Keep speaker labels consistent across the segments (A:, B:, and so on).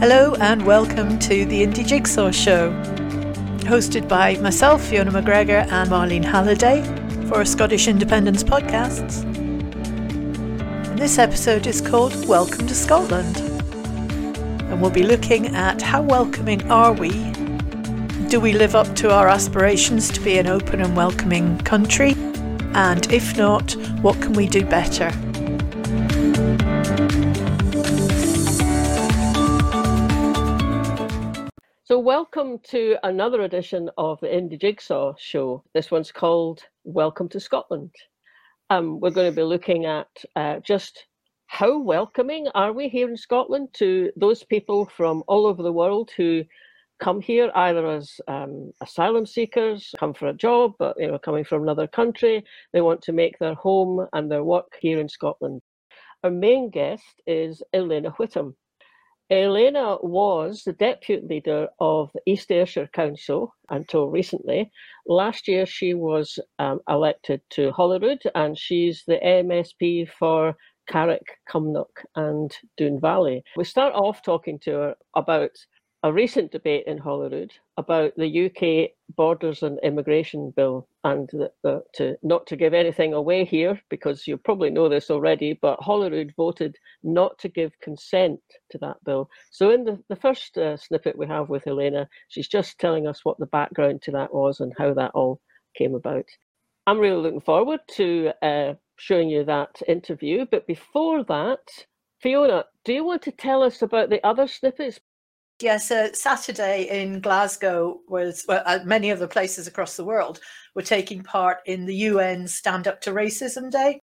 A: Hello and welcome to the Indie Jigsaw Show, hosted by myself, Fiona McGregor, and Marlene Halliday for Scottish Independence Podcasts. And this episode is called Welcome to Scotland. And we'll be looking at how welcoming are we? Do we live up to our aspirations to be an open and welcoming country? And if not, what can we do better?
B: So, welcome to another edition of the Indie Jigsaw Show. This one's called Welcome to Scotland. Um, we're going to be looking at uh, just how welcoming are we here in Scotland to those people from all over the world who come here either as um, asylum seekers, come for a job, but you know, coming from another country, they want to make their home and their work here in Scotland. Our main guest is Elena Whitham. Elena was the deputy leader of the East Ayrshire Council until recently. Last year, she was um, elected to Holyrood, and she's the MSP for Carrick, Cumnock, and Doon Valley. We start off talking to her about a recent debate in Holyrood about the UK Borders and Immigration Bill, and the, the, to not to give anything away here because you probably know this already, but Holyrood voted not to give consent to that bill. So in the, the first uh, snippet we have with Elena, she's just telling us what the background to that was and how that all came about. I'm really looking forward to uh, showing you that interview, but before that, Fiona, do you want to tell us about the other snippets
A: Yes, uh, Saturday in Glasgow was well, many other places across the world were taking part in the UN Stand Up to Racism Day.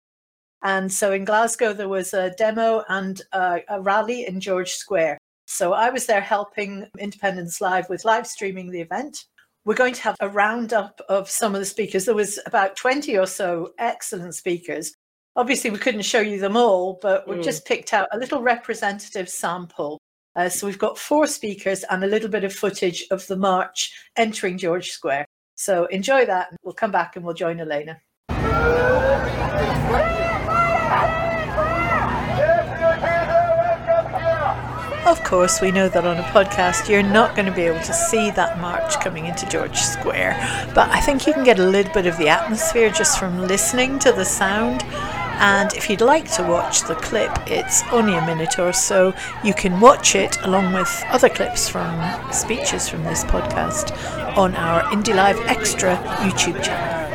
A: And so in Glasgow, there was a demo and uh, a rally in George Square. So I was there helping Independence Live with live streaming the event. We're going to have a roundup of some of the speakers. There was about 20 or so excellent speakers. Obviously, we couldn't show you them all, but we've mm. just picked out a little representative sample uh, so we've got four speakers and a little bit of footage of the march entering George Square. So enjoy that. We'll come back and we'll join Elena. Of course, we know that on a podcast you're not going to be able to see that march coming into George Square, but I think you can get a little bit of the atmosphere just from listening to the sound and if you'd like to watch the clip, it's only a minute or so. You can watch it along with other clips from speeches from this podcast on our Indie Live Extra YouTube channel.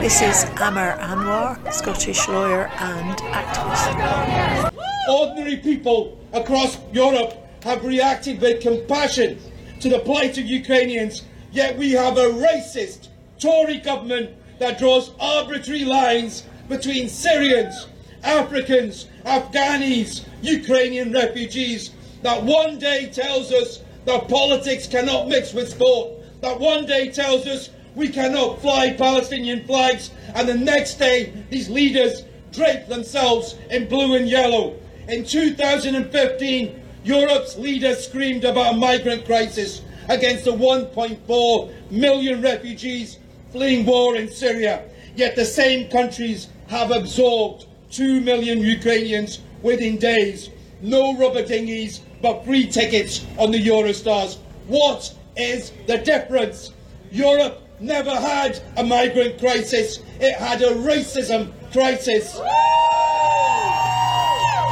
A: This is Aamer Anwar, Scottish lawyer and activist.
C: Ordinary people across Europe have reacted with compassion to the plight of Ukrainians, yet we have a racist Tory government that draws arbitrary lines between Syrians, Africans, Afghanis, Ukrainian refugees, that one day tells us that politics cannot mix with sport, that one day tells us we cannot fly Palestinian flags, and the next day these leaders drape themselves in blue and yellow. In 2015, Europe's leaders screamed about a migrant crisis against the 1.4 million refugees fleeing war in Syria, yet the same countries have absorbed 2 million Ukrainians within days. No rubber dinghies, but free tickets on the Eurostars. What is the difference? Europe never had a migrant crisis, it had a racism crisis.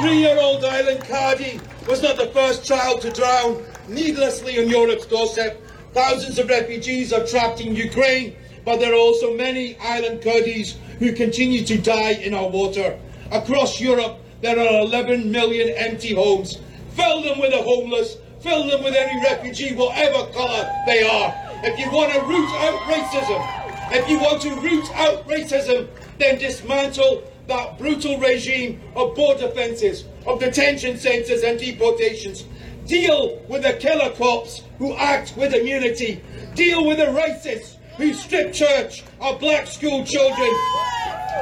C: Three year old Aylan Kurdi was not the first child to drown needlessly on Europe's doorstep. Thousands of refugees are trapped in Ukraine but there are also many Aylan Kurdis who continue to die in our water. Across Europe, there are 11 million empty homes. Fill them with the homeless, fill them with any refugee, whatever colour they are. If you want to root out racism, if you want to root out racism, then dismantle that brutal regime of border fences, of detention centres and deportations. Deal with the killer cops who act with immunity. Deal with the racists who strip church of black school children.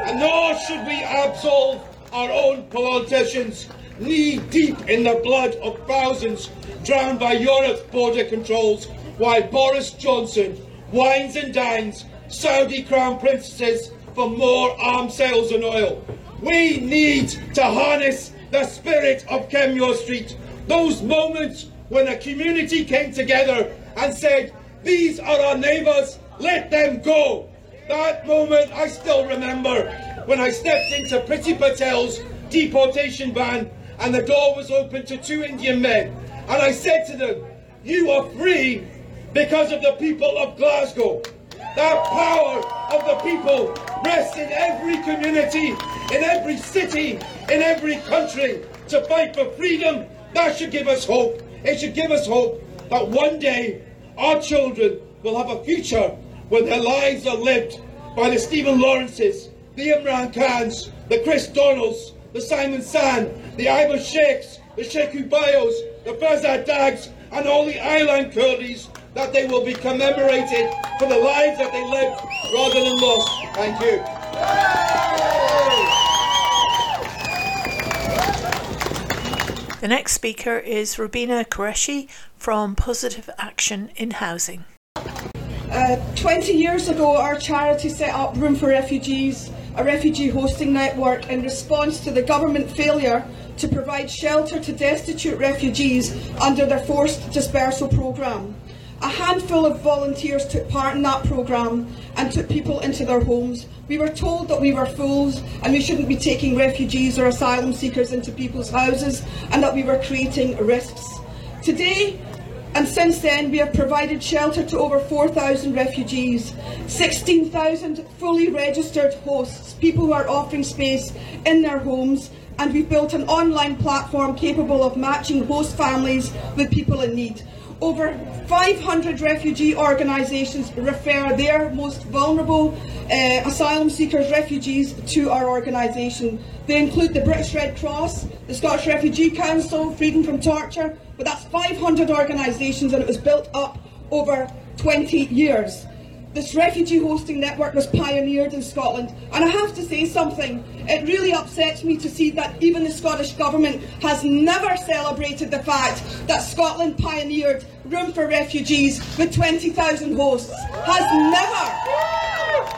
C: And nor should we absolve our own politicians, knee deep in the blood of thousands drowned by Europe's border controls, while Boris Johnson wines and dines Saudi crown princesses for more arms sales and oil. We need to harness the spirit of Kenmure Street. Those moments when a community came together and said, These are our neighbours, let them go. That moment I still remember when I stepped into Priti Patel's deportation van and the door was open to two Indian men. And I said to them, You are free because of the people of Glasgow. That power of the people rests in every community, in every city, in every country to fight for freedom. That should give us hope. It should give us hope that one day our children will have a future where their lives are lived by the Stephen Lawrences, the Imran Khans, the Kriss Donalds, the Simon San, the Ivan Sheikhs, the Sheku Bayohs, the Firsat Dags, and all the Aylan Kurdis that they will be commemorated for the lives that they lived rather than lost. Thank you.
A: The next speaker is Robina Qureshi from Positive Action in Housing.
D: Uh, 20 years ago, our charity set up Room for Refugees, a refugee hosting network, in response to the government failure to provide shelter to destitute refugees under their forced dispersal programme. A handful of volunteers took part in that programme and took people into their homes. We were told that we were fools and we shouldn't be taking refugees or asylum seekers into people's houses and that we were creating risks. Today, and since then, we have provided shelter to over 4,000 refugees, 16,000 fully registered hosts, people who are offering space in their homes, and we've built an online platform capable of matching host families with people in need. Over 500 refugee organisations refer their most vulnerable uh, asylum seekers, refugees, to our organisation. They include the British Red Cross, the Scottish Refugee Council, Freedom from Torture, but that's 500 organisations and it was built up over 20 years. This refugee hosting network was pioneered in Scotland, and I have to say something. It really upsets me to see that even the Scottish Government has never celebrated the fact that Scotland pioneered Room for Refugees with 20,000 hosts. Has never.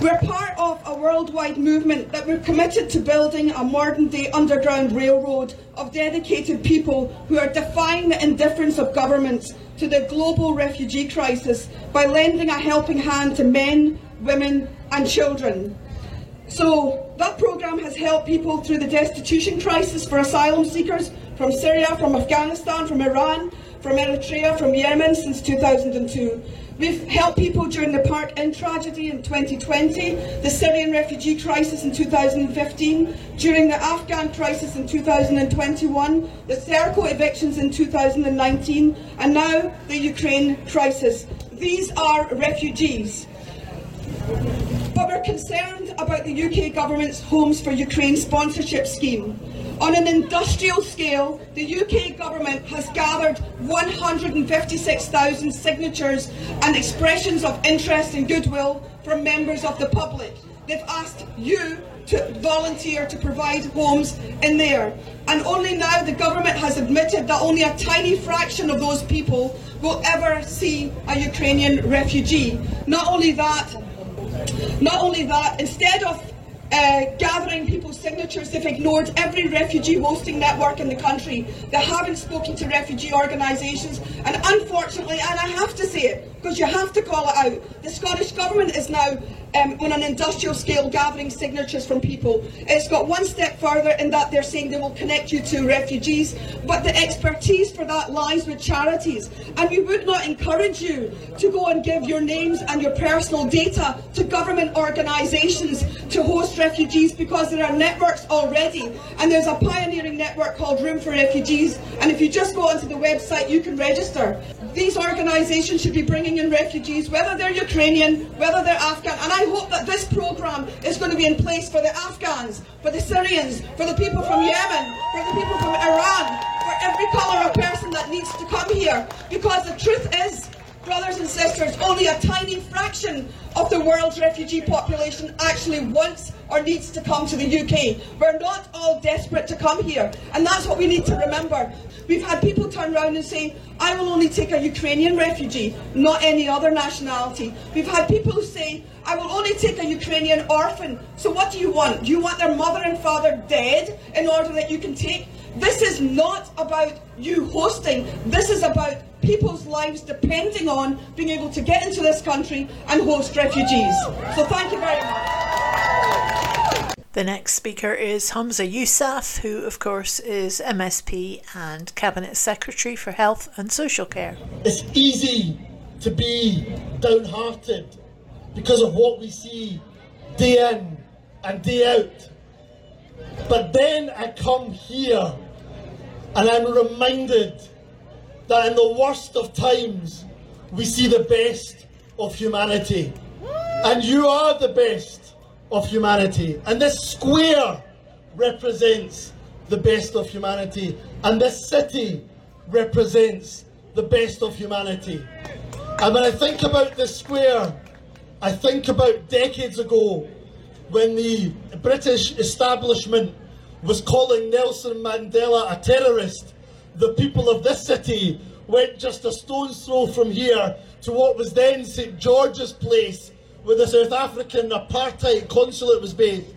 D: We're part of a worldwide movement that we're committed to building a modern day underground railroad of dedicated people who are defying the indifference of governments to the global refugee crisis by lending a helping hand to men, women and children. So that programme has helped people through the destitution crisis for asylum seekers from Syria, from Afghanistan, from Iran, from Eritrea, from Yemen since 2002. We've helped people during the Park Inn tragedy in 2020, the Syrian refugee crisis in 2015, during the Afghan crisis in 2021, the Serco evictions in 2019, and now the Ukraine crisis. These are refugees. But we're concerned about the UK government's Homes for Ukraine sponsorship scheme. On an industrial scale, the UK government has gathered 156,000 signatures and expressions of interest and goodwill from members of the public. They've asked you to volunteer to provide homes in there. And only now the government has admitted that only a tiny fraction of those people will ever see a Ukrainian refugee. Not only that, not only that, instead of uh, gathering people's signatures. They've ignored every refugee hosting network in the country. They haven't spoken to refugee organisations. And unfortunately, and I have to say it, because you have to call it out, the Scottish Government is now um, on an industrial scale gathering signatures from people. It's got one step further in that they're saying they will connect you to refugees, but the expertise for that lies with charities. And we would not encourage you to go and give your names and your personal data to government organisations to host refugees because there are networks already. And there's a pioneering network called Room for Refugees. And if you just go onto the website, you can register. These organisations should be bringing in refugees, whether they're Ukrainian, whether they're Afghan. And I hope that this programme is going to be in place for the Afghans, for the Syrians, for the people from Yemen, for the people from Iran, for every colour of person that needs to come here. Because the truth is, brothers and sisters, only a tiny fraction of the world's refugee population actually wants or needs to come to the UK. We're not all desperate to come here, and that's what we need to remember. We've had people turn around and say, I will only take a Ukrainian refugee, not any other nationality. We've had people say, I will only take a Ukrainian orphan. So what do you want? Do you want their mother and father dead in order that you can take? This is not about you hosting. This is about people's lives depending on being able to get into this country and host refugees. So thank you very much.
A: The next speaker is Humza Yousaf, who, of course, is MSP and Cabinet Secretary for Health and Social Care.
E: It's easy to be downhearted because of what we see day in and day out. But then I come here and I'm reminded that in the worst of times, we see the best of humanity. And you are the best of humanity. And this square represents the best of humanity. And this city represents the best of humanity. And when I think about this square, I think about decades ago when the British establishment was calling Nelson Mandela a terrorist the people of this city went just a stone's throw from here to what was then St George's Place, where the South African apartheid consulate was based.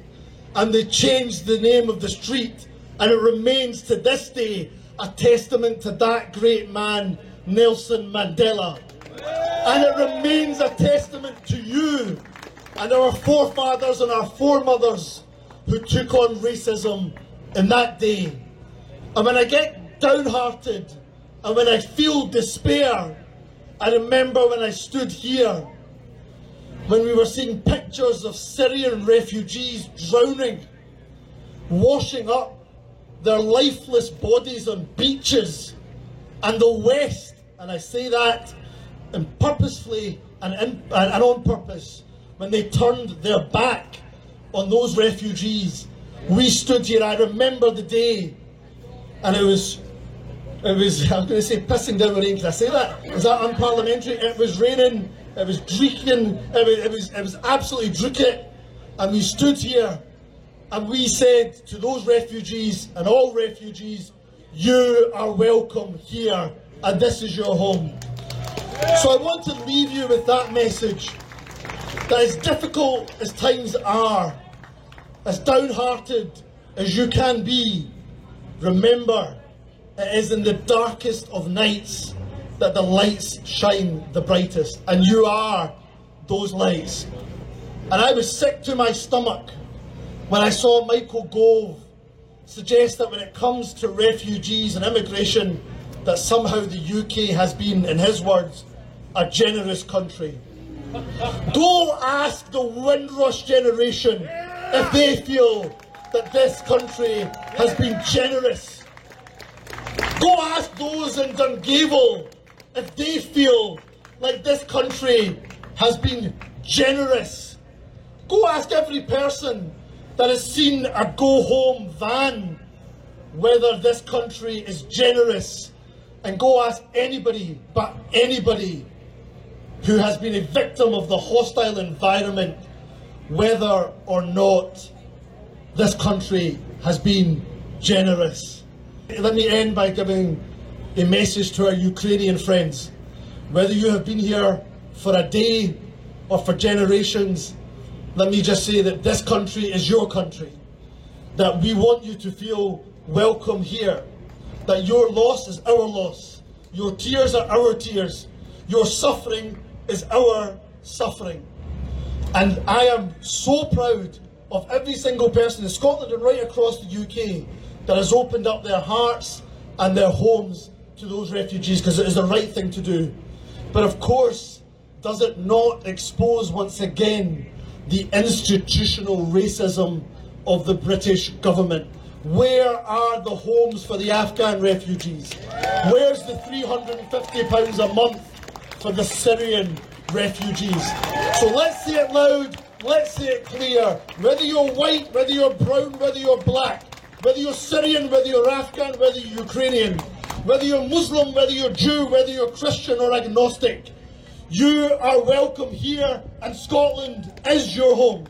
E: And they changed the name of the street, and it remains to this day a testament to that great man, Nelson Mandela. And it remains a testament to you and our forefathers and our foremothers who took on racism in that day. And when I get downhearted and when I feel despair, I remember when I stood here when we were seeing pictures of Syrian refugees drowning, washing up their lifeless bodies on beaches, and the West, and I say that and purposefully and, in, and on purpose, when they turned their back on those refugees, we stood here. I remember the day, and it was it was, I was going to say pissing down rain, can I say that? That unparliamentary? It was raining, it was dreeking, it was, it was, it was absolutely drookit. And we stood here and we said to those refugees and all refugees, you are welcome here and this is your home. So I want to leave you with that message that as difficult as times are, as downhearted as you can be, remember it is in the darkest of nights that the lights shine the brightest, and you are those lights. And I was sick to my stomach when I saw Michael Gove suggest that when it comes to refugees and immigration, that somehow the UK has been, in his words, a generous country. Go ask the Windrush generation if they feel that this country has been generous Go ask those in Dungavel if they feel like this country has been generous. Go ask every person that has seen a go home van whether this country is generous. And go ask anybody, but anybody, who has been a victim of the hostile environment whether or not this country has been generous. Let me end by giving a message to our Ukrainian friends. Whether you have been here for a day or for generations, let me just say that this country is your country. That we want you to feel welcome here. That your loss is our loss. Your tears are our tears. Your suffering is our suffering. And I am so proud of every single person in Scotland and right across the UK that has opened up their hearts and their homes to those refugees because it is the right thing to do. But of course, does it not expose once again the institutional racism of the British government? Where are the homes for the Afghan refugees? Where's the £350 a month for the Syrian refugees? So let's say it loud, let's say it clear. Whether you're white, whether you're brown, whether you're black, whether you're Syrian, whether you're Afghan, whether you're Ukrainian, whether you're Muslim, whether you're Jew, whether you're Christian or agnostic, You are welcome here, and Scotland is your home.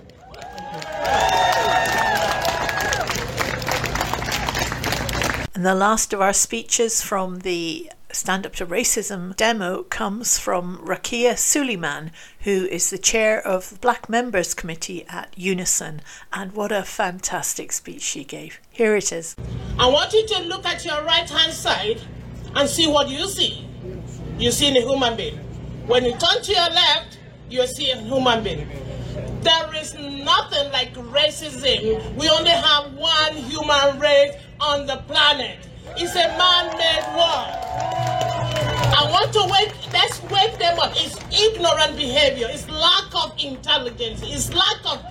A: And the last of our speeches from the Stand Up to Racism demo comes from Rakia Suleiman, who is the chair of the Black Members Committee at Unison. And what a fantastic speech she gave. Here it is.
F: I want you to look at your right hand side and see what you see. You see a human being. When you turn to your left, you see a human being. There is nothing like racism. We only have one human race on the planet. It's a man-made world. I want to wake, let's wake them up. It's ignorant behavior. It's lack of intelligence. It's lack of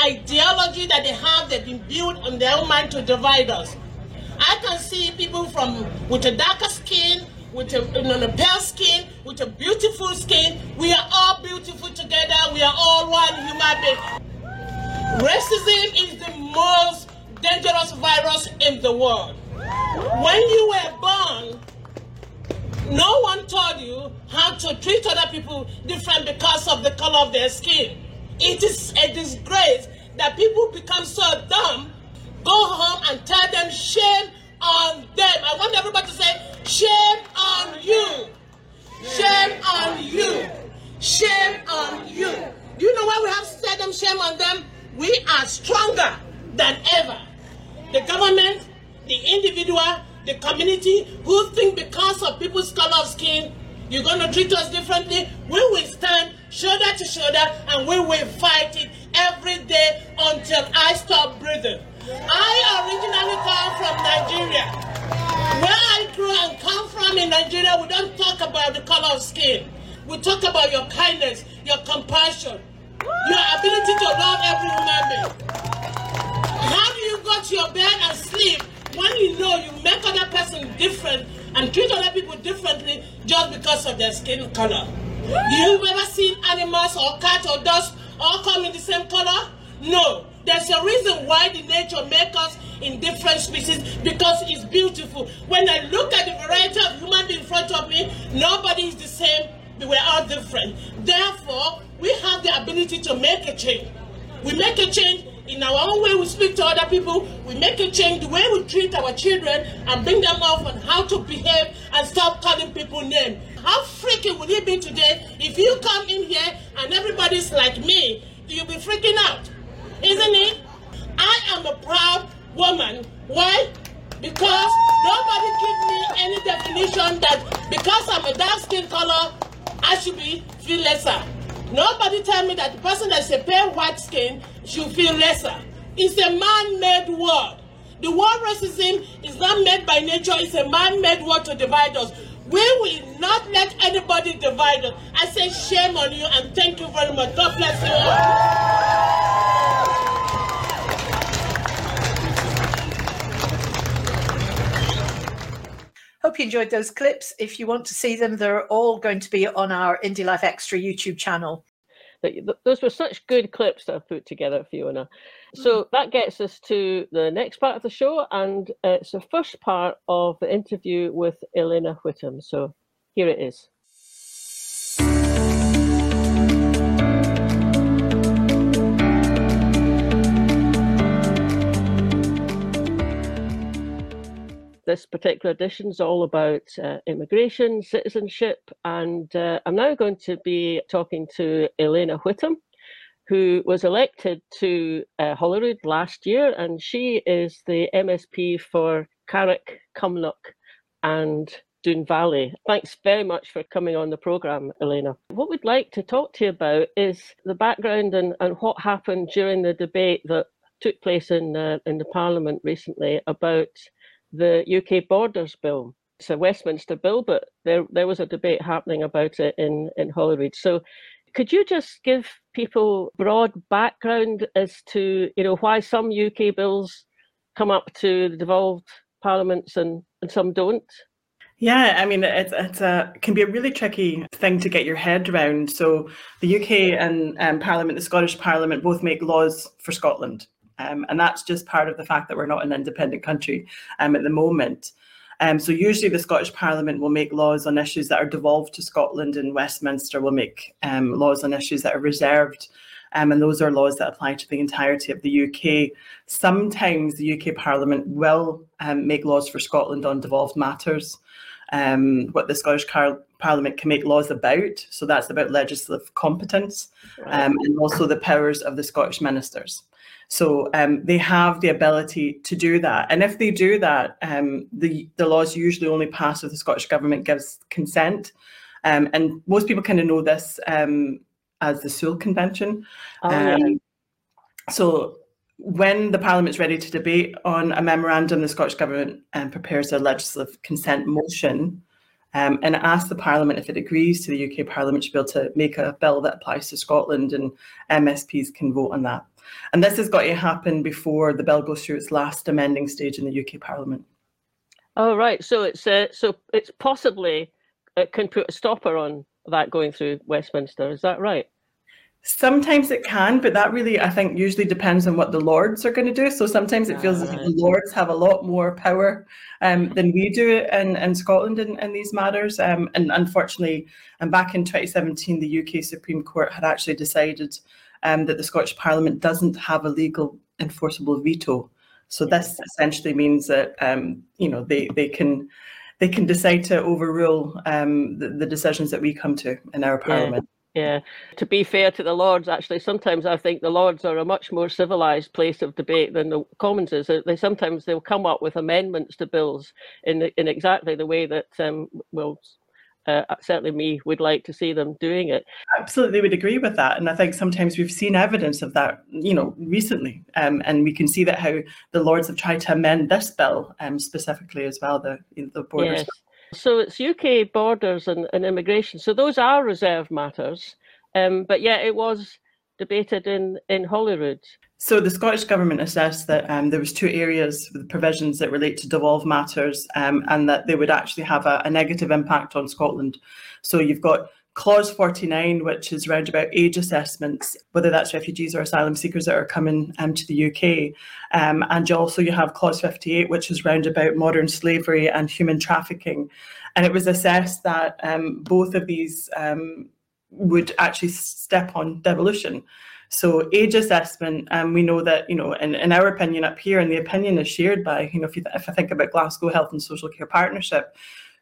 F: ideology that they have. They've been built on their own mind to divide us. I can see people from with a darker skin, with a, you know, a pale skin, with a beautiful skin. We are all beautiful together. We are all one human being. Racism is the most dangerous virus in the world. When you were born, no one told you how to treat other people different because of the color of their skin. It is a disgrace that people become so dumb, go home and tell them shame on them. I want everybody to say, shame on you. Shame on you. Shame on you. Do you know why we have to tell them shame on them? We are stronger than ever. The government, the individual, the community who think because of people's color of skin, you're going to treat us differently. We will stand shoulder to shoulder and we will fight it every day until I stop breathing. I originally come from Nigeria. Where I grew and come from in Nigeria, we don't talk about the color of skin. We talk about your kindness, your compassion, your ability to love every human being. How do you go to your bed and sleep when you know you make other person different and treat other people differently just because of their skin color? You ever seen animals or cat or dogs all come in the same color? No. There's a reason why the nature makes us in different species because it's beautiful. When I look at the variety of human beings in front of me, nobody is the same. We're all different. Therefore, we have the ability to make a change. We make a change in our own way we speak to other people, we make a change the way we treat our children and bring them off on how to behave and stop calling people names. How freaky would it be today if you come in here and everybody's like me? You'll be freaking out, isn't it? I am a proud woman. Why? Because nobody give me any definition that because I'm a dark skin color, I should be feel lesser. Nobody tell me that the person that's a pale white skin should feel lesser. It's a man-made word. The word racism is not made by nature, it's a man-made word to divide us. We will not let anybody divide us. I say shame on you and thank you very much. God bless you all.
A: Hope you enjoyed those clips. If you want to see them, they're all going to be on our Indie Life Extra YouTube channel.
B: Those were such good clips that I've put together, Fiona. So mm. that gets us to the next part of the show, and it's the first part of the interview with Elena Whitham. So here it is. This particular edition is all about uh, immigration, citizenship, and uh, I'm now going to be talking to Elena Whitham, who was elected to uh, Holyrood last year, and she is the MSP for Carrick, Cumnock, and Doon Valley. Thanks very much for coming on the programme, Elena. What we'd like to talk to you about is the background and, and what happened during the debate that took place in uh, in the Parliament recently about the UK Borders Bill. It's a Westminster bill, but there there was a debate happening about it in in Holyrood. So, could you just give people broad background as to you know why some UK bills come up to the devolved parliaments and and some don't?
G: Yeah, I mean, it's, it's a can be a really tricky thing to get your head around. So the UK and um, Parliament, the Scottish Parliament, both make laws for Scotland. Um, and that's just part of the fact that we're not an independent country um, at the moment. Um, so usually the Scottish Parliament will make laws on issues that are devolved to Scotland, and Westminster will make um, laws on issues that are reserved. Um, and those are laws that apply to the entirety of the UK. Sometimes the UK Parliament will um, make laws for Scotland on devolved matters um, what the Scottish Car- Parliament can make laws about. So that's about legislative competence um, and also the powers of the Scottish ministers. So um, they have the ability to do that. And if they do that, um, the, the laws usually only pass if the Scottish Government gives consent. Um, and most people kind of know this um, as the Sewel Convention.
B: Oh, yeah.
G: So when the Parliament's ready to debate on a memorandum, the Scottish Government um, prepares a legislative consent motion um, and asks the Parliament if it agrees to the UK Parliament to be able to make a bill that applies to Scotland, and MSPs can vote on that. And this has got to happen before the bill goes through its last amending stage in the UK Parliament.
B: Oh, right. So it's uh, so it's possibly it can put a stopper on that going through Westminster. Is that right?
G: Sometimes it can, but that really, I think, usually depends on what the Lords are going to do. So sometimes it feels as if the Lords have a lot more power um, than we do in, in Scotland in, in these matters. Um, and unfortunately, and back in 2017, the UK Supreme Court had actually decided um, that the Scottish Parliament doesn't have a legal enforceable veto. So this essentially means that um, you know they they can they can decide to overrule um, the, the decisions that we come to in our Parliament.
B: Yeah, to be fair to the Lords, actually, sometimes I think the Lords are a much more civilised place of debate than the Commons is. They sometimes they'll come up with amendments to bills in in exactly the way that um, well, uh, certainly me would like to see them doing it.
G: Absolutely, would agree with that, and I think sometimes we've seen evidence of that, you know, recently, um, and we can see that how the Lords have tried to amend this bill um, specifically as well, the the borders.
B: Yes. So it's UK borders and, and immigration. So those are reserved matters. Um, but yeah, it was debated in, in Holyrood.
G: So the Scottish Government assessed that um, there was two areas with provisions that relate to devolved matters um, and that they would actually have a, a, negative impact on Scotland. So you've got Clause 49, which is around about age assessments, whether that's refugees or asylum seekers that are coming um, to the UK. Um, and you also you have Clause 58, which is round about modern slavery and human trafficking. And it was assessed that um, both of these um, would actually step on devolution. So age assessment, um, we know that, you know, in, in our opinion up here, and the opinion is shared by, you know, if, you, if I think about Glasgow Health and Social Care Partnership,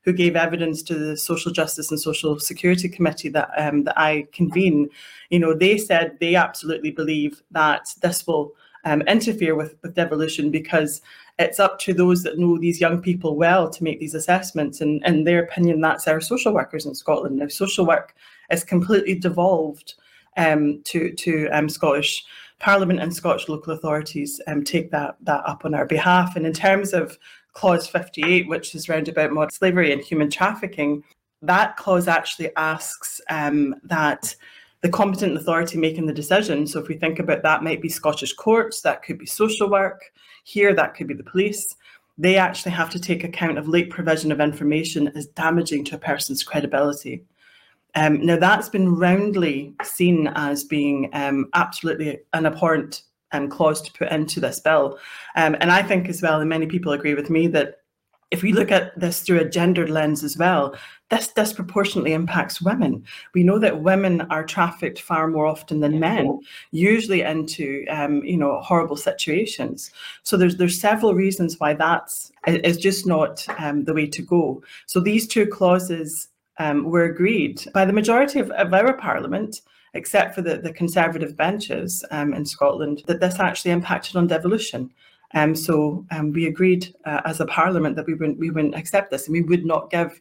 G: who gave evidence to the Social Justice and Social Security Committee that um, that I convene, you know, they said they absolutely believe that this will um, interfere with, with devolution because it's up to those that know these young people well to make these assessments. And in their opinion, that's our social workers in Scotland. Now, social work is completely devolved um, to to um, Scottish Parliament and Scottish local authorities um, take that that up on our behalf. And in terms of Clause 58, which is round about modern slavery and human trafficking, that clause actually asks um, that the competent authority making the decision, so if we think about that, might be Scottish courts, that could be social work, here that could be the police, they actually have to take account of late provision of information as damaging to a person's credibility. Um, now, that's been roundly seen as being um, absolutely an abhorrent um, clause to put into this bill. Um, and I think as well, and many people agree with me, that if we look at this through a gendered lens as well, this disproportionately impacts women. We know that women are trafficked far more often than men, usually into um, you know horrible situations. So there's there's several reasons why that's is just not um, the way to go. So these two clauses um, were agreed by the majority of, of our parliament except for the, the Conservative benches um, in Scotland, that this actually impacted on devolution. Um, so um, we agreed uh, as a parliament that we wouldn't, we wouldn't accept this and we would not give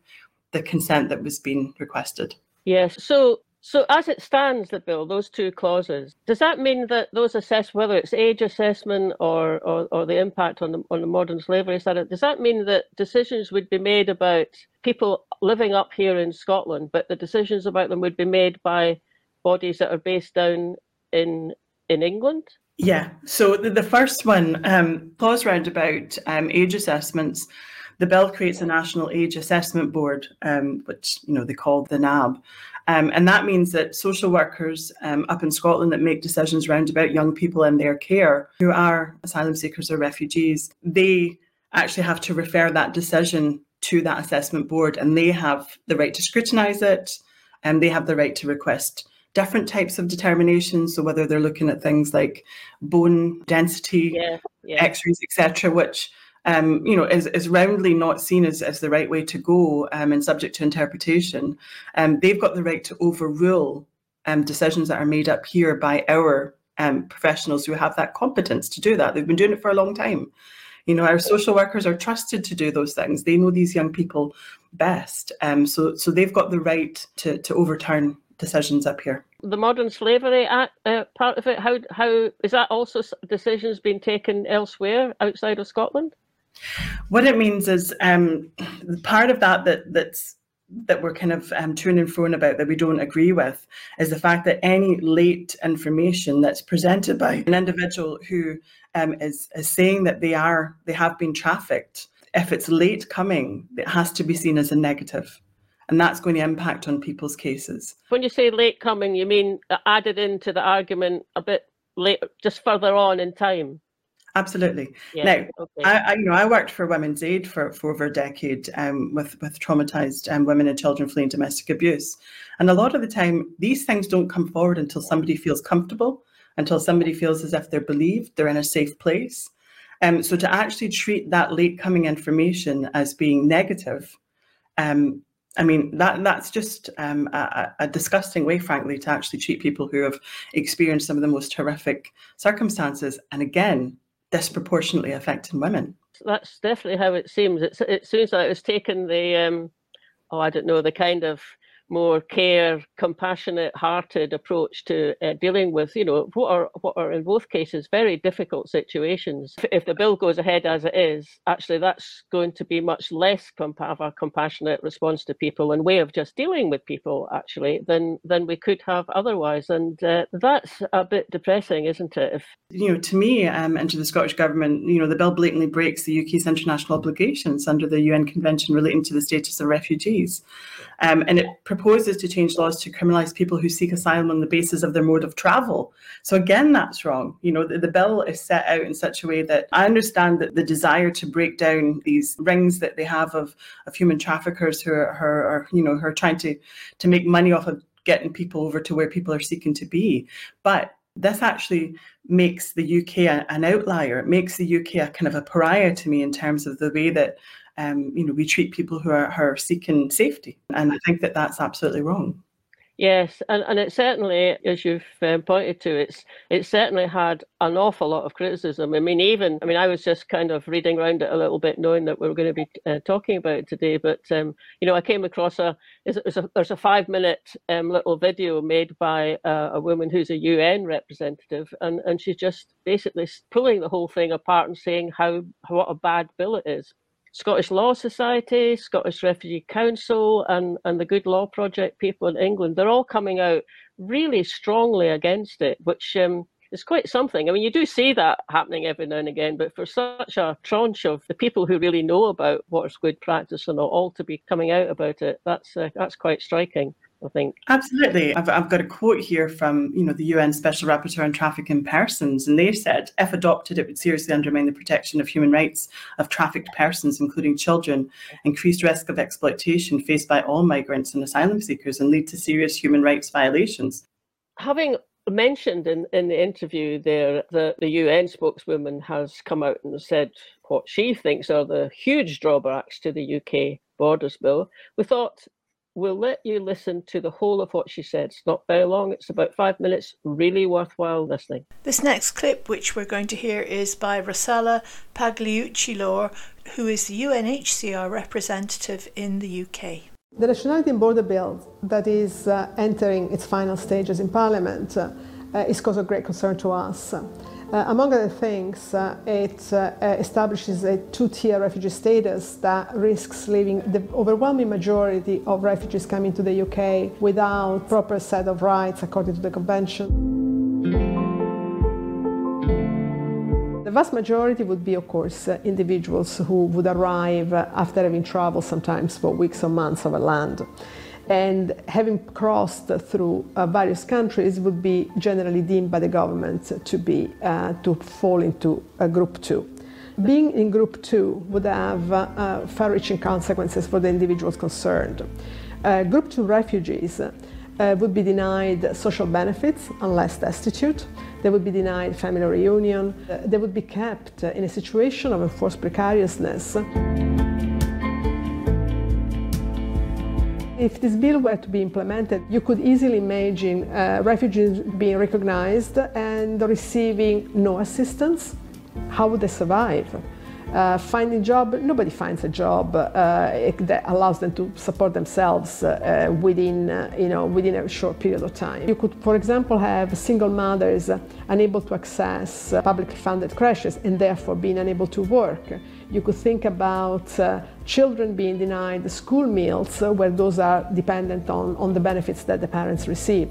G: the consent that was being requested.
B: Yes. So so as it stands, the bill, those two clauses, does that mean that those assess whether it's age assessment or, or, or the impact on the on the modern slavery side, does that mean that decisions would be made about people living up here in Scotland, but the decisions about them would be made by bodies that are based down in in England?
G: Yeah. So the, the first one, um, clause round about um, age assessments. The bill creates a national age assessment board, um, which you know they call the NAB, um, and that means that social workers um, up in Scotland that make decisions round about young people in their care who are asylum seekers or refugees, they actually have to refer that decision to that assessment board and they have the right to scrutinise it and they have the right to request different types of determinations. So whether they're looking at things like bone density,
B: yeah, yeah.
G: X-rays, etc., which um, you know is, is roundly not seen as, as the right way to go um, and subject to interpretation. Um, they've got the right to overrule um, decisions that are made up here by our um, professionals who have that competence to do that. They've been doing it for a long time. You know, our social workers are trusted to do those things. They know these young people best. Um, so, so they've got the right to, to overturn decisions up here.
B: The Modern Slavery Act, uh, part of it, how how is that also decisions being taken elsewhere outside of Scotland?
G: What it means is um, part of that that that's that we're kind of um, to and froing about that we don't agree with is the fact that any late information that's presented by an individual who um, is is saying that they are they have been trafficked, if it's late coming, it has to be seen as a negative, and that's going to impact on people's cases.
B: When you say late coming, you mean added into the argument a bit later, just further on in time.
G: Absolutely. Yeah, now, okay. I, I, you know, I worked for Women's Aid for, for over a decade um, with with traumatized um, women and children fleeing domestic abuse, and a lot of the time, these things don't come forward until somebody feels comfortable, until somebody feels as if they're believed, they're in a safe place. Um, so to actually treat that late coming information as being negative, um, I mean that that's just um, a, a, disgusting way, frankly, to actually treat people who have experienced some of the most horrific circumstances. And again, disproportionately affecting women.
B: That's definitely how it seems. It's, it seems like it's taken the, um, oh, I don't know, the kind of more care, compassionate hearted approach to uh, dealing with, you know, what are what are in both cases very difficult situations. If the bill goes ahead as it is, actually that's going to be much less comp- of a compassionate response to people and way of just dealing with people actually than than we could have otherwise. And uh, that's a bit depressing, isn't it? If
G: you know, to me um, and to the Scottish government, you know, the bill blatantly breaks the UK's international obligations under the UN Convention relating to the status of refugees, um, and it proposes to change laws to criminalise people who seek asylum on the basis of their mode of travel. So again, that's wrong. You know, the, the, bill is set out in such a way that I understand that the desire to break down these rings that they have of, of human traffickers who are, who are, you know, who are trying to to make money off of getting people over to where people are seeking to be. But this actually makes the UK an outlier. It makes the UK a kind of a pariah to me in terms of the way that um, you know, we treat people who are, who are seeking safety. And I think that that's absolutely wrong.
B: Yes, and, and it certainly, as you've um, pointed to, it's it certainly had an awful lot of criticism. I mean, even I mean, I was just kind of reading around it a little bit, knowing that we were going to be uh, talking about it today. But um, you know, I came across a there's a, a five minute um, little video made by uh, a woman who's a UN representative, and and she's just basically pulling the whole thing apart and saying how what a bad bill it is. Scottish Law Society, Scottish Refugee Council, and, and the Good Law Project people in England, they're all coming out really strongly against it, which um, is quite something. I mean, you do see that happening every now and again, but for such a tranche of the people who really know about what is good practice and all to be coming out about it, that's uh, that's quite striking. I think.
G: Absolutely. I've, I've got a quote here from, you know, the UN Special Rapporteur on Trafficking Persons, and they said, if adopted, it would seriously undermine the protection of human rights of trafficked persons, including children, increased risk of exploitation faced by all migrants and asylum seekers, and lead to serious human rights violations.
B: Having mentioned in, in the interview there that the UN spokeswoman has come out and said what she thinks are the huge drawbacks to the UK Borders Bill, we thought we'll let you listen to the whole of what she said. It's not very long, it's about five minutes, really worthwhile listening.
A: This next clip, which we're going to hear, is by Rossella Pagliuchi-Lor, who is the UNHCR representative in the UK.
H: The Nationality and Border Bill that is uh, entering its final stages in Parliament uh, is cause of great concern to us. Uh, among other things, uh, it uh, establishes a two-tier refugee status that risks leaving the overwhelming majority of refugees coming to the UK without proper set of rights according to the convention. The vast majority would be, of course, uh, individuals who would arrive after having traveled sometimes for weeks or months over land and having crossed through uh, various countries would be generally deemed by the government to be uh, to fall into a group two. Being in group two would have uh, far reaching consequences for the individuals concerned. Uh, group two refugees uh, would be denied social benefits unless destitute. They would be denied family reunion. Uh, they would be kept in a situation of enforced precariousness. If this bill were to be implemented, you could easily imagine uh, refugees being recognized and receiving no assistance. How would they survive? Uh, finding a job, nobody finds a job uh, that allows them to support themselves uh, within, uh, you know, within a short period of time. You could, for example, have single mothers unable to access uh, publicly funded creches and therefore being unable to work. You could think about uh, children being denied school meals uh, where those are dependent on, on the benefits that the parents receive.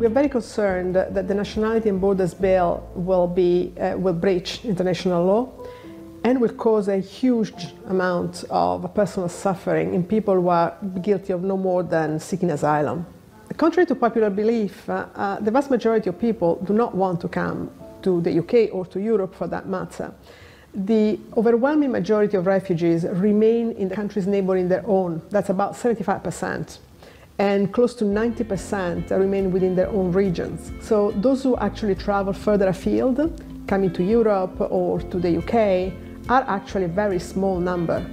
H: We are very concerned that the Nationality and Borders Bill will, be, uh, will breach international law and will cause a huge amount of personal suffering in people who are guilty of no more than seeking asylum. Contrary to popular belief, uh, uh, the vast majority of people do not want to come to the UK or to Europe for that matter. The overwhelming majority of refugees remain in the countries neighboring their own. That's about 75%. And close to 90% remain within their own regions. So those who actually travel further afield, coming to Europe or to the UK, are actually a very small number.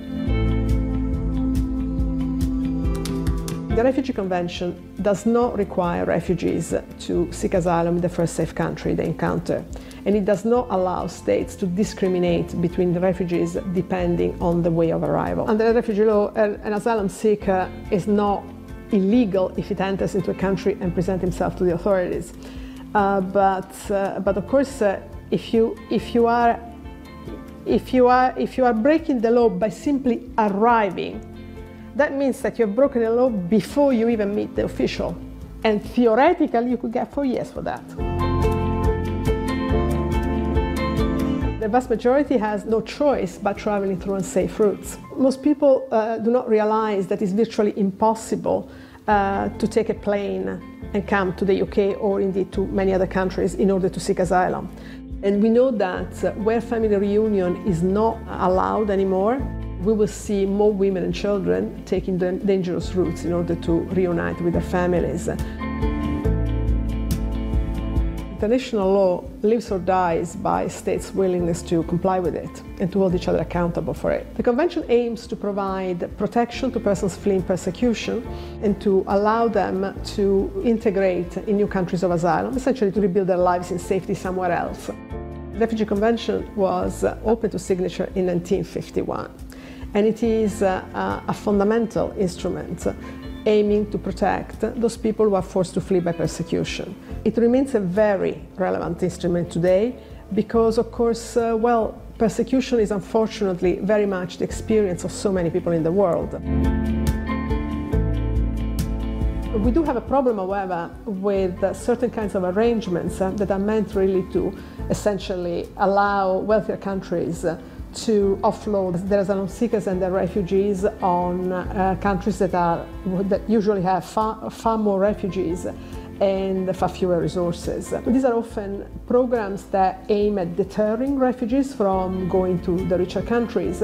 H: The Refugee Convention does not require refugees to seek asylum in the first safe country they encounter, and it does not allow states to discriminate between the refugees depending on the way of arrival. Under the refugee law, an asylum seeker is not illegal if it enters into a country and presents himself to the authorities. Uh, but, uh, but of course, uh, if, you, if, you are, if, you are, if you are breaking the law by simply arriving that means that you've broken the law before you even meet the official. And theoretically, you could get four years for that. The vast majority has no choice but traveling through unsafe routes. Most people uh, do not realize that it's virtually impossible uh, to take a plane and come to the UK or indeed to many other countries in order to seek asylum. And we know that uh, where family reunion is not allowed anymore, we will see more women and children taking dangerous routes in order to reunite with their families. International law lives or dies by states' willingness to comply with it and to hold each other accountable for it. The Convention aims to provide protection to persons fleeing persecution and to allow them to integrate in new countries of asylum, essentially to rebuild their lives in safety somewhere else. The Refugee Convention was open to signature in 1951 and it is a, fundamental instrument aiming to protect those people who are forced to flee by persecution. It remains a very relevant instrument today because, of course, uh, well, persecution is unfortunately very much the experience of so many people in the world. We do have a problem, however, with certain kinds of arrangements uh, that are meant really to essentially allow wealthier countries uh, to offload the asylum seekers and the refugees on uh, countries that are that usually have far, far more refugees and far fewer resources. These are often programs that aim at deterring refugees from going to the richer countries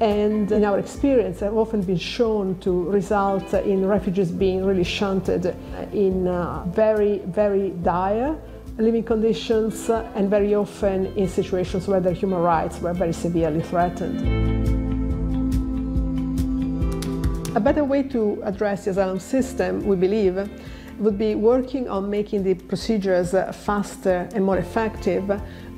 H: and in our experience have often been shown to result in refugees being really shunted in uh, very, very dire living conditions uh, and very often in situations where their human rights were very severely threatened. A better way to address the asylum system, we believe, would be working on making the procedures uh, faster and more effective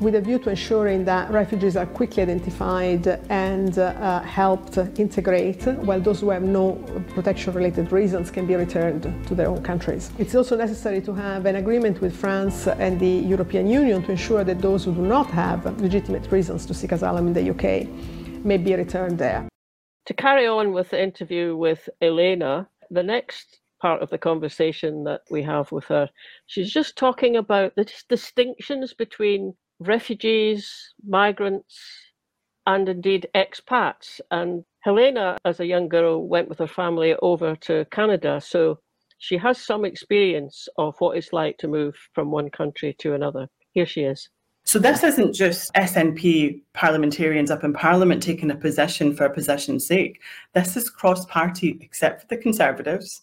H: with a view to ensuring that refugees are quickly identified and uh, helped integrate, while those who have no protection-related reasons can be returned to their own countries. It's also necessary to have an agreement with France and the European Union to ensure that those who do not have legitimate reasons to seek asylum in the UK may be returned there.
B: To carry on with the interview with Elena, the next part of the conversation that we have with her. She's just talking about the distinctions between refugees, migrants, and indeed expats. And Elena, as a young girl, went with her family over to Canada. So she has some experience of what it's like to move from one country to another. Here she is.
G: So this isn't just SNP parliamentarians up in Parliament taking a position for a position's sake. This is cross-party, except for the Conservatives,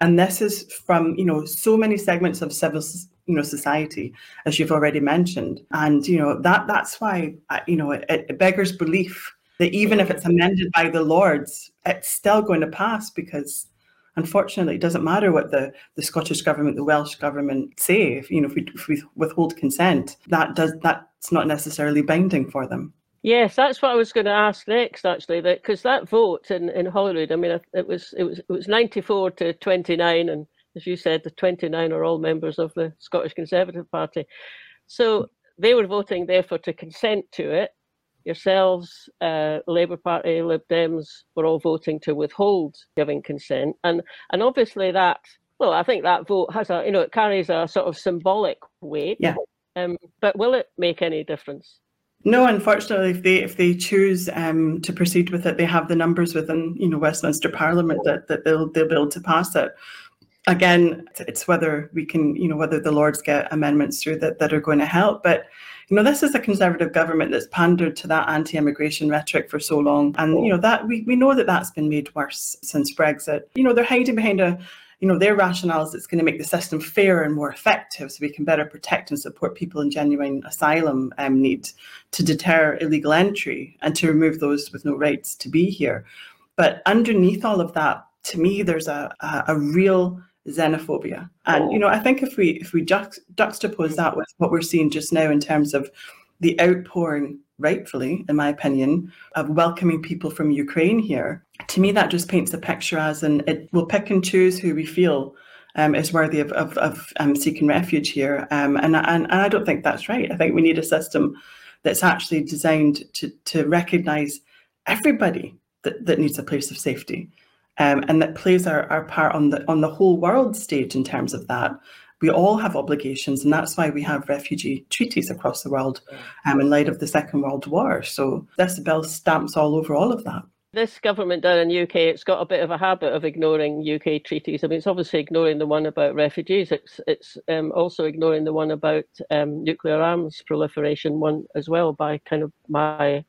G: and this is from you know so many segments of civil you know society, as you've already mentioned, and you know that that's why you know it, it beggars belief that even if it's amended by the Lords, it's still going to pass because unfortunately, it doesn't matter what the, the Scottish government, the Welsh government say. If you know, if we, if we withhold consent, that does that's not necessarily binding for them.
B: Yes, that's what I was going to ask next, actually, that because that vote in, in Holyrood, I mean, it was it was it was ninety four to twenty nine, and as you said, the twenty nine are all members of the Scottish Conservative Party, so they were voting therefore to consent to it, yourselves, uh, Labour Party, Lib Dems were all voting to withhold giving consent, and and obviously that. Well, I think that vote has a, you know, it carries a sort of symbolic weight.
G: Yeah.
B: Um, but will it make any difference?
G: No, unfortunately, if they if they choose um, to proceed with it, they have the numbers within you know Westminster Parliament that, that they'll they'll be able to pass it. Again, it's whether we can you know whether the Lords get amendments through that that are going to help. But you know, this is a Conservative government that's pandered to that anti-immigration rhetoric for so long, and you know that we, we know that that's been made worse since Brexit. You know, they're hiding behind a you know, their rationale is it's going to make the system fairer and more effective so we can better protect and support people in genuine asylum um, need to deter illegal entry and to remove those with no rights to be here. But underneath all of that, to me, there's a, a, a real xenophobia. And you know, I think if we if we juxtapose that with what we're seeing just now in terms of the outpouring, rightfully, in my opinion, of welcoming people from Ukraine here, to me that just paints a picture as and it will pick and choose who we feel um, is worthy of, of, of um, seeking refuge here. Um, and, and, and I don't think that's right. I think we need a system that's actually designed to, to recognise everybody that, that needs a place of safety um, and that plays our, our part on the on the whole world stage in terms of that. We all have obligations, and that's why we have refugee treaties across the world um, in light of the Second World War. So this bill stamps all over all of that.
B: This government down in the UK, it's got a bit of a habit of ignoring UK treaties. I mean, it's obviously ignoring the one about refugees. It's it's um, also ignoring the one about um, nuclear arms proliferation, one as well, by kind of my,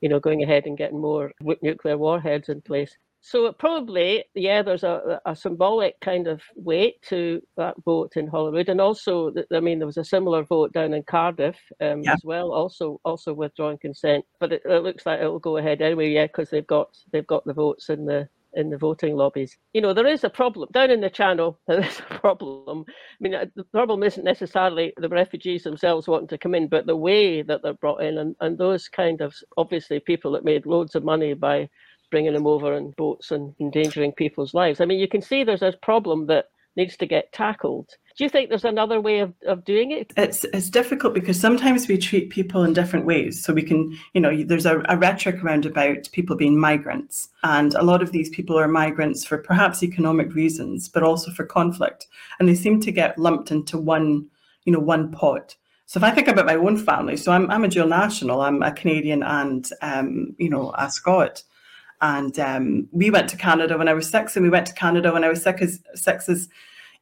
B: you know, going ahead and getting more nuclear warheads in place. So probably, yeah, there's a, a symbolic kind of weight to that vote in Holyrood, and also, I mean, there was a similar vote down in Cardiff um, yeah. as well, also also withdrawing consent. But it, it looks like it'll go ahead anyway, yeah, because they've got they've got the votes in the in the voting lobbies. You know, there is a problem down in the channel. There is a problem. I mean, uh, the problem isn't necessarily the refugees themselves wanting to come in, but the way that they're brought in, and, and those kind of obviously people that made loads of money by bringing them over in boats and endangering people's lives. I mean, you can see there's a problem that needs to get tackled. Do you think there's another way of, of doing it?
G: It's it's difficult because sometimes we treat people in different ways. So we can, you know, there's a, a rhetoric around about people being migrants. And a lot of these people are migrants for perhaps economic reasons, but also for conflict. And they seem to get lumped into one, you know, one pot. So if I think about my own family, so I'm, I'm a dual national, I'm a Canadian and, um, you know, a Scot. And um, we went to Canada when I was six, and we went to Canada when I was six as, six as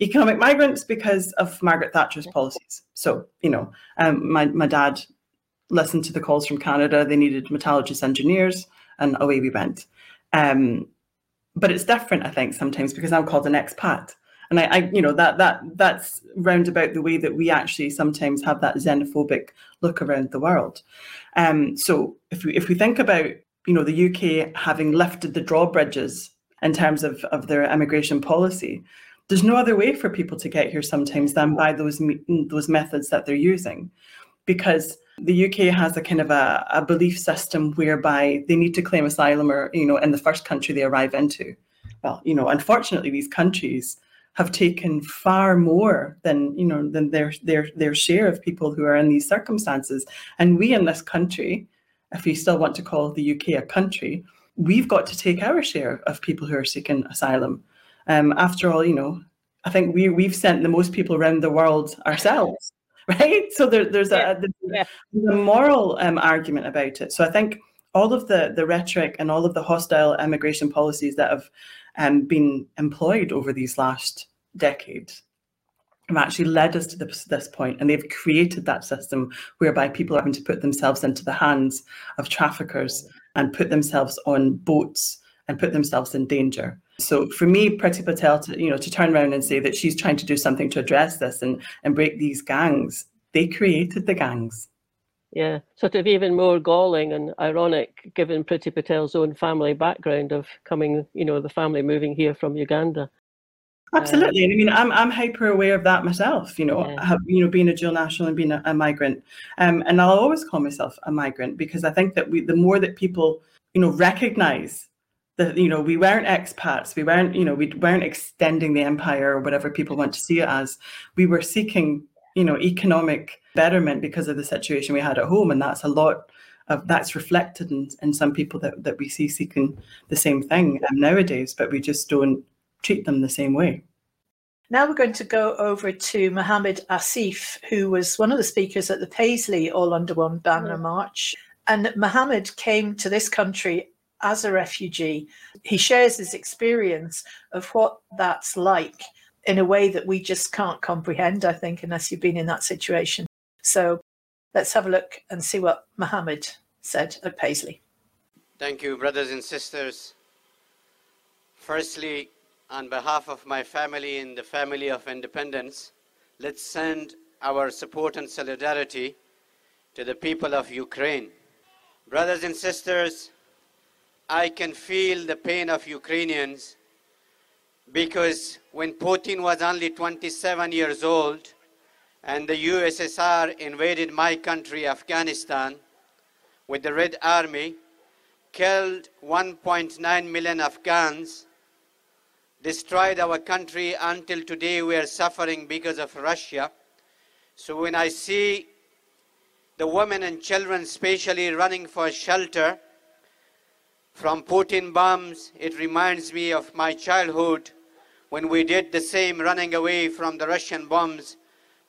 G: economic migrants because of Margaret Thatcher's policies. So, you know, um, my, my dad listened to the calls from Canada. They needed metallurgist engineers, and away we went. Um, but it's different, I think, sometimes because I'm called an expat. And I, I, you know, that that that's roundabout the way that we actually sometimes have that xenophobic look around the world. Um, so if we if we think about you know, the UK having lifted the drawbridges in terms of, of their immigration policy, there's no other way for people to get here sometimes than by those those methods that they're using, because the UK has a kind of a, a belief system whereby they need to claim asylum or you know in the first country they arrive into. Well, you know, unfortunately, these countries have taken far more than you know than their their their share of people who are in these circumstances, and we in this country if we still want to call the UK a country, we've got to take our share of people who are seeking asylum. Um, after all, you know, I think we we've sent the most people around the world ourselves, right? So there, there's a, there's a moral um, argument about it. So I think all of the the rhetoric and all of the hostile immigration policies that have um, been employed over these last decades have actually led us to this, this point, and they've created that system whereby people are having to put themselves into the hands of traffickers and put themselves on boats and put themselves in danger. So for me, Priti Patel, to, you know, to turn around and say that she's trying to do something to address this and, and break these gangs, they created the gangs.
B: Yeah, sort of even more galling and ironic given Priti Patel's own family background of coming, you know, the family moving here from Uganda.
G: Absolutely, I mean, I'm I'm hyper aware of that myself. You know, yeah. have, you know, being a dual national and being a, a migrant, um, and I'll always call myself a migrant because I think that we, the more that people, you know, recognize that you know we weren't expats, we weren't, you know, we weren't extending the empire or whatever people want to see it as. We were seeking, you know, economic betterment because of the situation we had at home, and that's a lot of that's reflected in, in some people that, that we see seeking the same thing um, nowadays, but we just don't treat them the same way.
A: Now we're going to go over to Mohammed Asif, who was one of the speakers at the Paisley All Under One Banner March. And Mohammed came to this country as a refugee. He shares his experience of what that's like in a way that we just can't comprehend, I think, unless you've been in that situation. So let's have a look and see what Mohammed said at Paisley.
I: Thank you, brothers and sisters. Firstly, on behalf of my family and the family of independence, let's send our support and solidarity to the people of Ukraine. Brothers and sisters, I can feel the pain of Ukrainians because when Putin was only 27 years old and the USSR invaded my country, Afghanistan, with the Red Army, killed 1.9 million Afghans, destroyed our country until today we are suffering because of Russia. So when I see the women and children especially running for shelter from Putin bombs, it reminds me of my childhood when we did the same running away from the Russian bombs.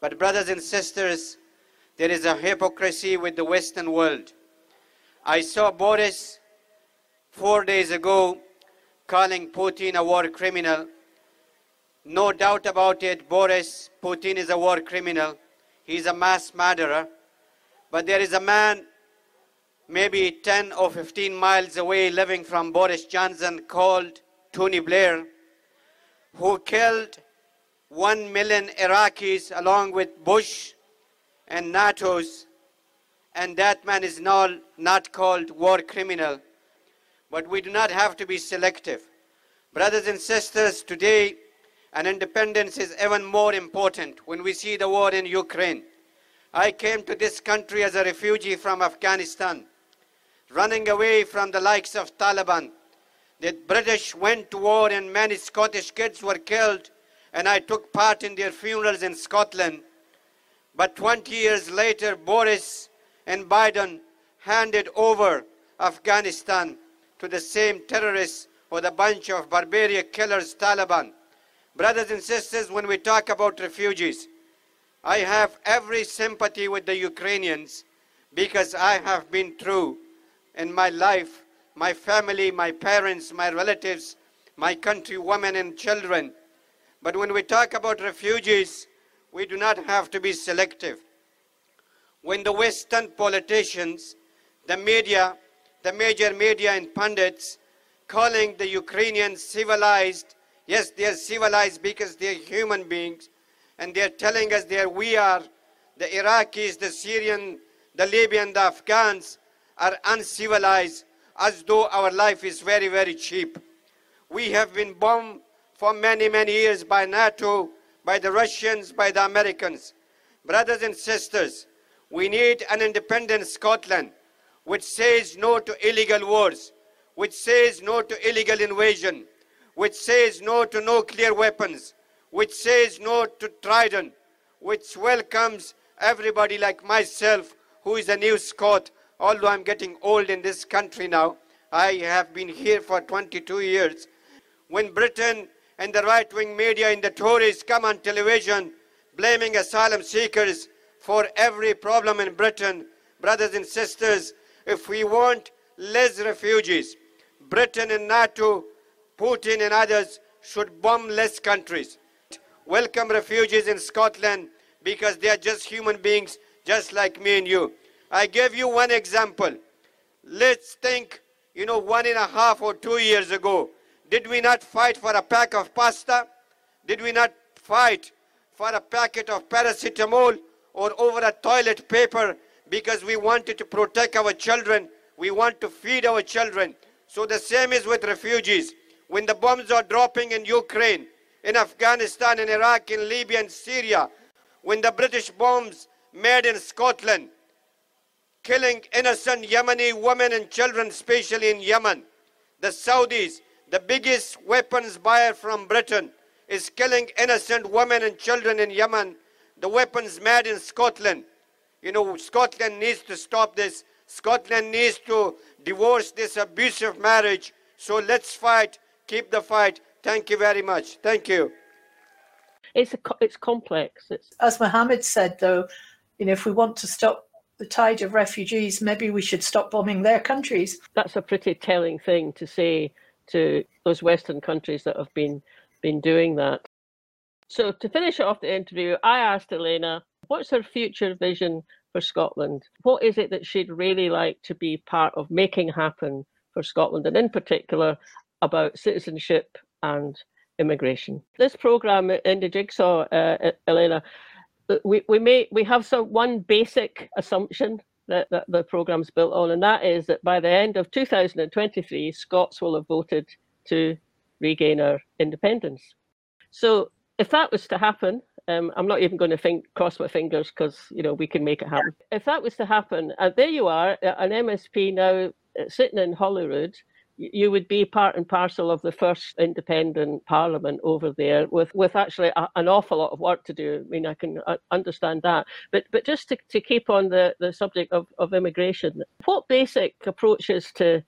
I: But brothers and sisters, there is a hypocrisy with the Western world. I saw Boris four days ago calling Putin a war criminal. No doubt about it, Boris Putin is a war criminal. He's a mass murderer. But there is a man maybe 10 or 15 miles away living from Boris Johnson called Tony Blair who killed 1 million Iraqis along with Bush and NATO's and that man is not, not called war criminal. But we do not have to be selective. Brothers and sisters, today an independence is even more important when we see the war in Ukraine. I came to this country as a refugee from Afghanistan, running away from the likes of Taliban. The British went to war and many Scottish kids were killed and I took part in their funerals in Scotland. But 20 years later, Boris and Biden handed over Afghanistan to the same terrorists or the bunch of barbarian killers, Taliban. Brothers and sisters, when we talk about refugees, I have every sympathy with the Ukrainians because I have been through in my life, my family, my parents, my relatives, my country, women and children. But when we talk about refugees, we do not have to be selective. When the Western politicians, the media, the major media and pundits calling the Ukrainians civilized. Yes, they are civilized because they are human beings. And they are telling us that we are, the Iraqis, the Syrian, the Libyan, the Afghans are uncivilized as though our life is very, very cheap. We have been bombed for many, many years by NATO, by the Russians, by the Americans. Brothers and sisters, we need an independent Scotland which says no to illegal wars, which says no to illegal invasion, which says no to nuclear weapons, which says no to Trident, which welcomes everybody like myself who is a new Scot, although I'm getting old in this country now. I have been here for 22 years. When Britain and the right-wing media and the Tories come on television blaming asylum seekers for every problem in Britain, brothers and sisters, if we want less refugees, Britain and NATO, Putin and others should bomb less countries. welcome refugees in Scotland because they are just human beings, just like me and you. I gave you one example. Let's think, you know, one and a half or two years ago, did we not fight for a pack of pasta? Did we not fight for a packet of paracetamol or over a toilet paper because we wanted to protect our children? We want to feed our children. So the same is with refugees. When the bombs are dropping in Ukraine, in Afghanistan, in Iraq, in Libya, and Syria, when the British bombs made in Scotland, killing innocent Yemeni women and children, especially in Yemen. The Saudis, the biggest weapons buyer from Britain, is killing innocent women and children in Yemen. The weapons made in Scotland. You know, Scotland needs to stop this. Scotland needs to divorce this abusive marriage. So let's fight, keep the fight. Thank you very much. Thank you.
B: It's a, it's complex. It's
A: as Mohammed said, though. You know, if we want to stop the tide of refugees, maybe we should stop bombing their countries.
B: That's a pretty telling thing to say to those Western countries that have been been doing that. So to finish off the interview, I asked Elena, what's her future vision for Scotland? What is it that she'd really like to be part of making happen for Scotland, and in particular about citizenship and immigration? This programme Indie Jigsaw, uh, Elena, we, we may we have some one basic assumption that, that the programme's built on, and that is that by the end of 2023, Scots will have voted to regain our independence. So if that was to happen, um, I'm not even going to think cross my fingers because you know we can make it happen. If that was to happen, uh, there you are, uh, an MSP now uh, sitting in Holyrood you would be part and parcel of the first independent parliament over there with, with actually a, an awful lot of work to do. I mean, I can understand that. But but just to, to keep on the, the subject of, of immigration, what basic approaches to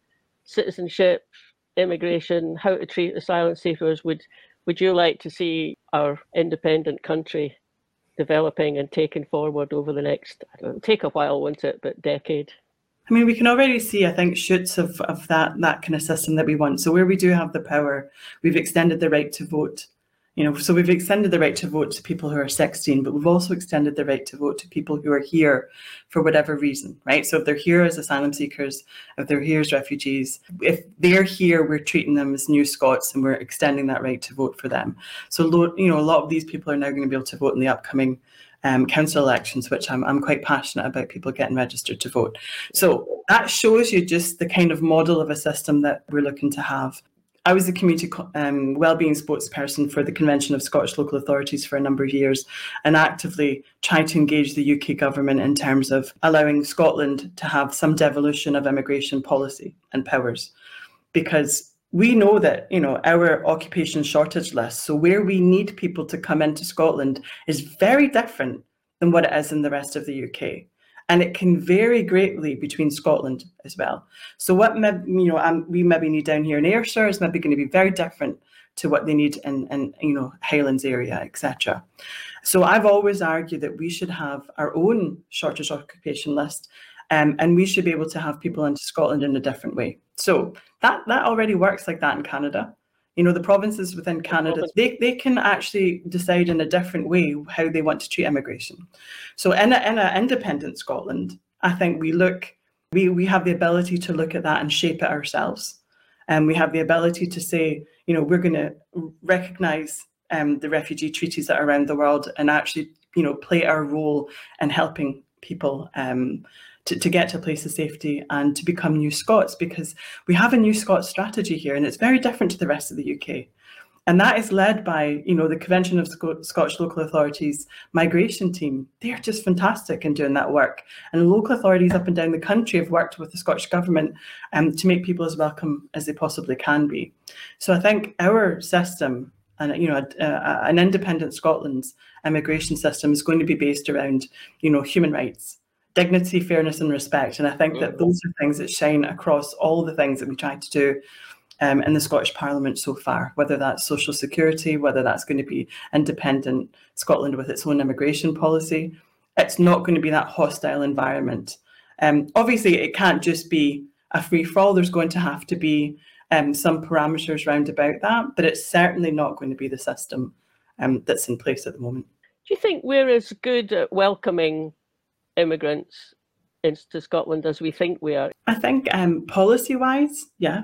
B: citizenship, immigration, how to treat asylum seekers would, would you like to see our independent country developing and taking forward over the next, I don't know, take a while, won't it, but decade?
G: I mean, we can already see, I think, shoots of, of that that kind of system that we want. So where we do have the power, we've extended the right to vote. You know, so we've extended the right to vote to people who are 16, but we've also extended the right to vote to people who are here for whatever reason, right? So if they're here as asylum seekers, if they're here as refugees, if they're here, we're treating them as new Scots and we're extending that right to vote for them. So, you know, a lot of these people are now going to be able to vote in the upcoming um, council elections, which I'm, I'm quite passionate about people getting registered to vote. So that shows you just the kind of model of a system that we're looking to have. I was the community um, wellbeing spokesperson for the Convention of Scottish Local Authorities for a number of years and actively tried to engage the UK government in terms of allowing Scotland to have some devolution of immigration policy and powers. Because we know that you know our occupation shortage list so where we need people to come into scotland is very different than what it is in the rest of the uk and it can vary greatly between scotland as well so what you know um, we maybe need down here in ayrshire is maybe going to be very different to what they need in, in you know highlands area etc so i've always argued that we should have our own shortage occupation list um, and we should be able to have people into Scotland in a different way. So that that already works like that in Canada. You know, the provinces within Canada, they, they can actually decide in a different way how they want to treat immigration. So in a, in an independent Scotland, I think we look, we, we have the ability to look at that and shape it ourselves. And we have the ability to say, you know, we're going to recognise um, the refugee treaties that are around the world and actually, you know, play our role in helping people um, to, to get to a place of safety and to become new Scots because we have a new Scots strategy here and it's very different to the rest of the UK. And that is led by, you know, the Convention of Sc- Scottish Local Authorities migration team. They are just fantastic in doing that work. And local authorities up and down the country have worked with the Scottish Government um, to make people as welcome as they possibly can be. So I think our system and you know a, a, an independent Scotland's immigration system is going to be based around you know human rights dignity, fairness, and respect. And I think that those are things that shine across all the things that we try to do um, in the Scottish Parliament so far, whether that's social security, whether that's going to be independent Scotland with its own immigration policy. It's not going to be that hostile environment. Um, obviously, it can't just be a free for all. There's going to have to be um, some parameters round about that, but it's certainly not going to be the system um, that's in place at the moment.
B: Do you think we're as good at welcoming immigrants into Scotland as we think we are?
G: I think um, policy wise, yeah.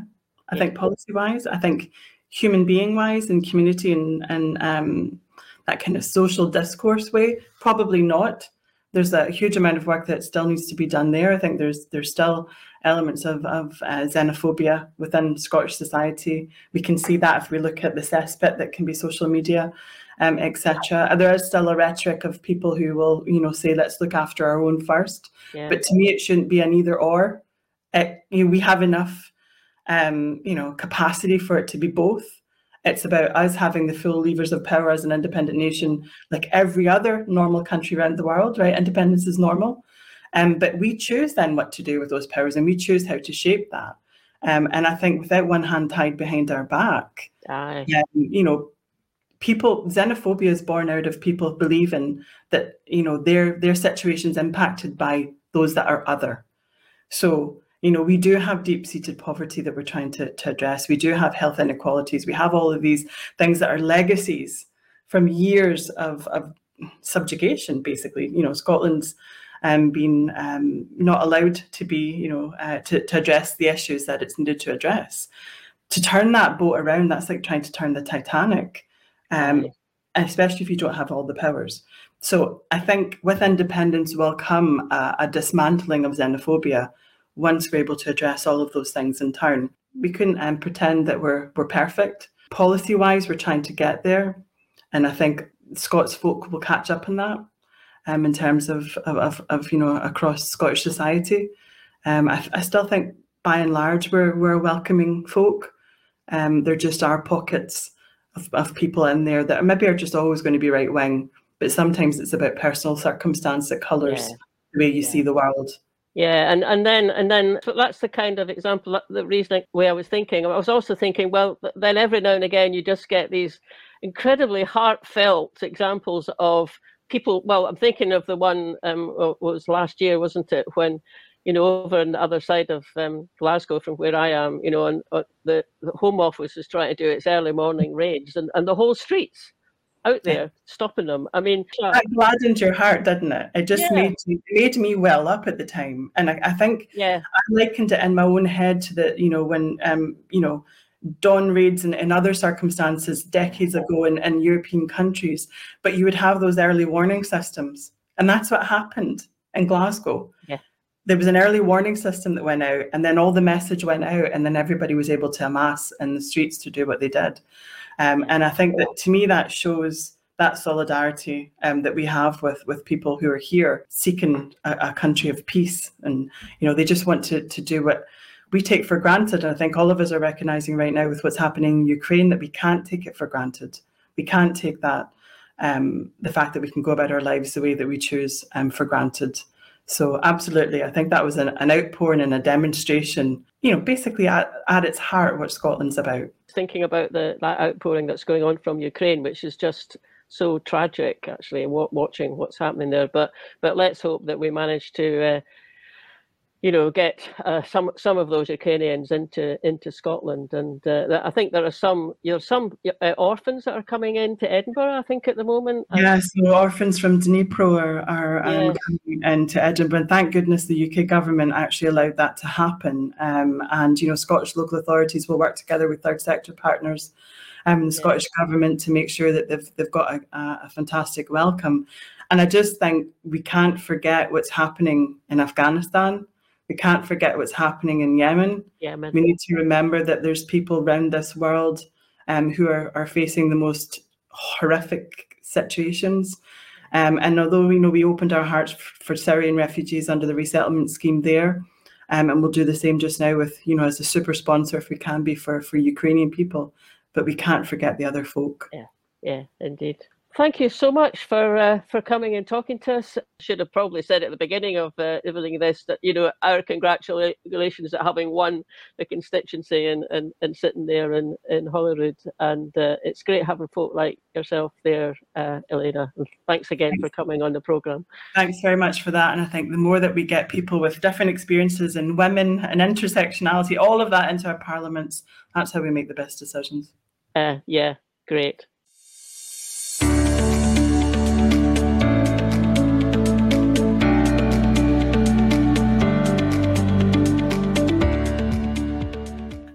G: I yeah. think policy wise, I think human being wise and community and, and um, that kind of social discourse way, probably not. There's a huge amount of work that still needs to be done there. I think there's there's still elements of, of uh, xenophobia within Scottish society. We can see that if we look at the cesspit that can be social media, um, etc. There is still a rhetoric of people who will, you know, say, let's look after our own first. Yeah. But to me, it shouldn't be an either or. It, you know, we have enough, um, you know, capacity for it to be both. It's about us having the full levers of power as an independent nation, like every other normal country around the world, right? Independence is normal. Um, but we choose then what to do with those powers and we choose how to shape that. Um, and I think without one hand tied behind our back, um, you know, people xenophobia is born out of people believing that you know their their situations impacted by those that are other. So you know we do have deep-seated poverty that we're trying to, to address. We do have health inequalities. We have all of these things that are legacies from years of, of subjugation, basically. You know, Scotland's um, been um, not allowed to be, you know, uh, to, to address the issues that it's needed to address. To turn that boat around, that's like trying to turn the Titanic, um, especially if you don't have all the powers. So I think with independence will come a, a dismantling of xenophobia once we're able to address all of those things in turn. We couldn't um, pretend that we're we're perfect. Policy wise, we're trying to get there, and I think Scots folk will catch up on that um, in terms of, of, of, you know, across Scottish society. Um, I, I, still think by and large we're, we're welcoming folk. Um, there just are pockets of, of people in there that maybe are just always going to be right wing, but sometimes it's about personal circumstance that colours yeah. the way you yeah. see the world.
B: Yeah, and and then and then so that's the kind of example, the reasoning way I was thinking. I was also thinking, well, then every now and again you just get these incredibly heartfelt examples of people, well, I'm thinking of the one um, was last year, wasn't it, when you know, over on the other side of um, Glasgow from where I am, you know, and uh, the, the Home Office is trying to do its early morning raids, and, and the whole streets out there yeah. stopping them. I mean,
G: that gladdened your heart, didn't it? It just yeah. made me, made me well up at the time, and I, I think
B: yeah,
G: I likened it in my own head to the, you know, when um, you know dawn raids and in other circumstances decades ago in, in European countries, but you would have those early warning systems. And that's what happened in Glasgow. There was an early warning system that went out, and then all the message went out, and then everybody was able to amass in the streets to do what they did. Um, and I think that to me, that shows that solidarity um, that we have with with people who are here seeking a, a country of peace, and you know they just want to to do what we take for granted. And I think all of us are recognizing right now with what's happening in Ukraine that we can't take it for granted. We can't take that, um, the fact that we can go about our lives the way that we choose um, for granted. So absolutely, I think that was an, an outpouring and a demonstration, you know, basically at, at its heart what Scotland's about.
B: Thinking about the that outpouring that's going on from Ukraine, which is just so tragic actually, watching what's happening there. But but let's hope that we manage to uh, you know, get uh, some some of those Ukrainians into into Scotland, and uh, I think there are some you know some uh, orphans that are coming into Edinburgh. I think at the moment.
G: Yes, so orphans from Dnipro are, are um, coming into Edinburgh, and thank goodness the UK government actually allowed that to happen. Um, and you know, Scottish local authorities will work together with third sector partners. Um, the yes. Scottish government to make sure that they've they've got a, a fantastic welcome, and I just think we can't forget what's happening in Afghanistan we can't forget what's happening in Yemen.
B: Yemen.
G: We need to remember that there's people around this world um, who are, are facing the most horrific situations. Um, and although we know we opened our hearts for Syrian refugees under the resettlement scheme there, um, and we'll do the same just now with, you know, as a super sponsor if we can be for, for Ukrainian people, but we can't forget the other folk.
B: Yeah, yeah, indeed. Thank you so much for uh, for coming and talking to us. Should have probably said at the beginning of uh, everything this that you know our congratulations at having won the constituency and, and, and sitting there in, in Holyrood. And uh, it's great having folk like yourself there, uh, Elena. And thanks again thanks. for coming on the programme.
G: Thanks very much for that. And I think the more that we get people with different experiences and women and intersectionality, all of that into our parliaments, that's how we make the best decisions.
B: Uh, yeah, great.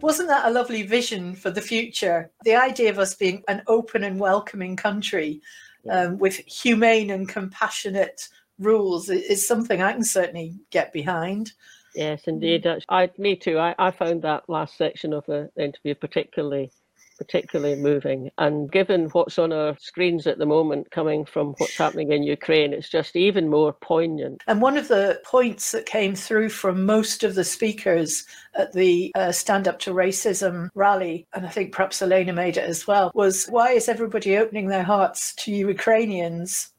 A: Wasn't that a lovely vision for the future? The idea of us being an open and welcoming country um, with humane and compassionate rules is something I can certainly get behind.
B: Yes, indeed. I, me too. I, I found that last section of the interview particularly particularly moving. And given what's on our screens at the moment coming from what's happening in Ukraine, it's just even more poignant.
A: And one of the points that came through from most of the speakers at the uh, Stand Up to Racism rally, and I think perhaps Elena made it as well, was why is everybody opening their hearts to Ukrainians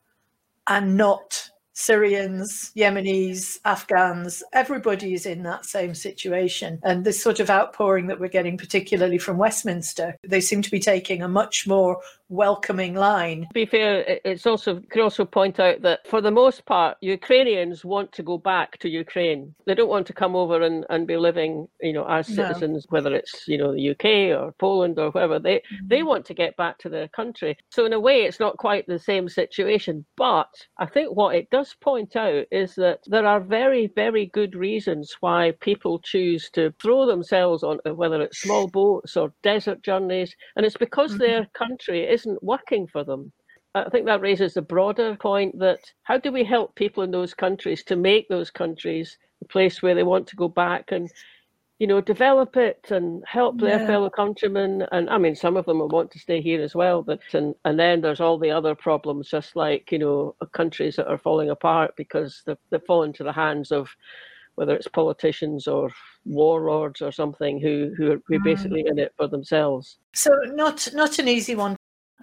A: and not Syrians, Yemenis, Afghans, everybody is in that same situation. And this sort of outpouring that we're getting, particularly from Westminster, they seem to be taking a much more welcoming line.
B: To be fair, it's also could also point out that for the most part, Ukrainians want to go back to Ukraine. They don't want to come over and, and be living, you know, as citizens, no. whether it's you know the UK or Poland or wherever. They mm-hmm. they want to get back to their country. So in a way, it's not quite the same situation. But I think what it does point out is that there are very very good reasons why people choose to throw themselves on whether it's small boats or desert journeys, and it's because mm-hmm. their country is isn't working for them. I think that raises a broader point that how do we help people in those countries to make those countries a place where they want to go back and you know develop it and help yeah. their fellow countrymen and i mean some of them will want to stay here as well but and and then there's all the other problems just like you know countries that are falling apart because they've, they've fallen into the hands of whether it's politicians or warlords or something who who are, who are mm. basically in it for themselves
A: so not not an easy one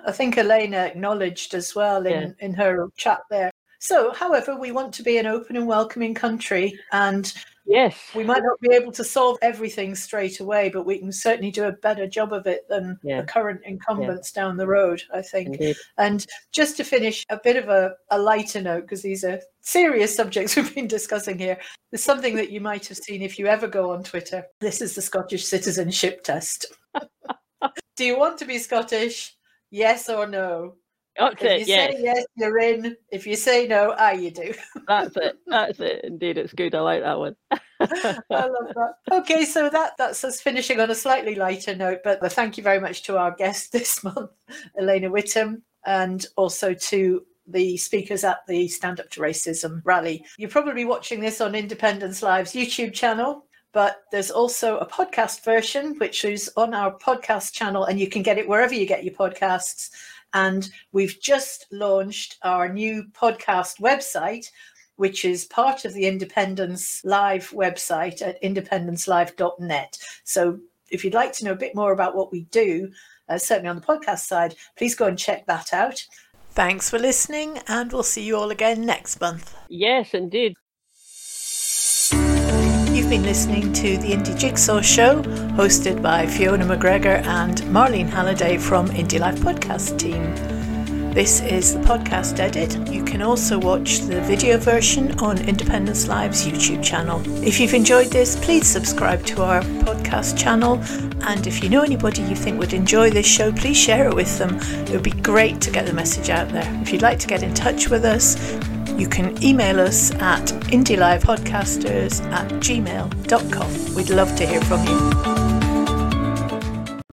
A: I think Elena acknowledged as well in, yeah. in her chat there. So, however, we want to be an open and welcoming country, and
B: yes,
A: we might not be able to solve everything straight away, but we can certainly do a better job of it than yeah. the current incumbents yeah. down the road. I think.
B: Indeed.
A: And just to finish, a bit of a, a lighter note because these are serious subjects we've been discussing here. There's something that you might have seen if you ever go on Twitter. This is the Scottish citizenship test. do you want to be Scottish? Yes or no?
B: That's
A: if
B: it.
A: You
B: yes.
A: say yes, you're in. If you say no, ah, you do.
B: That's it. That's it. Indeed, it's good. I like that one.
A: I love that. Okay, so that that's us finishing on a slightly lighter note. But thank you very much to our guest this month, Elena Whitham, and also to the speakers at the Stand Up to Racism rally. You're probably watching this on Independence Live's YouTube channel but there's also a podcast version which is on our podcast channel and you can get it wherever you get your podcasts. And we've just launched our new podcast website which is part of the independence live website at independencelive.net so if you'd like to know a bit more about what we do uh, certainly on the podcast side please go and check that out. Thanks for listening and we'll see you all again next month.
B: Yes indeed
A: You've been listening to the Indie Jigsaw Show, hosted by Fiona McGregor and Marlene Halliday from Indie Live Podcast team. This is the podcast edit. You can also watch the video version on Independence Live's YouTube channel. If you've enjoyed this, please subscribe to our podcast channel. And if you know anybody you think would enjoy this show, please share it with them. It would be great to get the message out there. If you'd like to get in touch with us, you can email us at indielivepodcasters at gmail.com. We'd love to hear from you.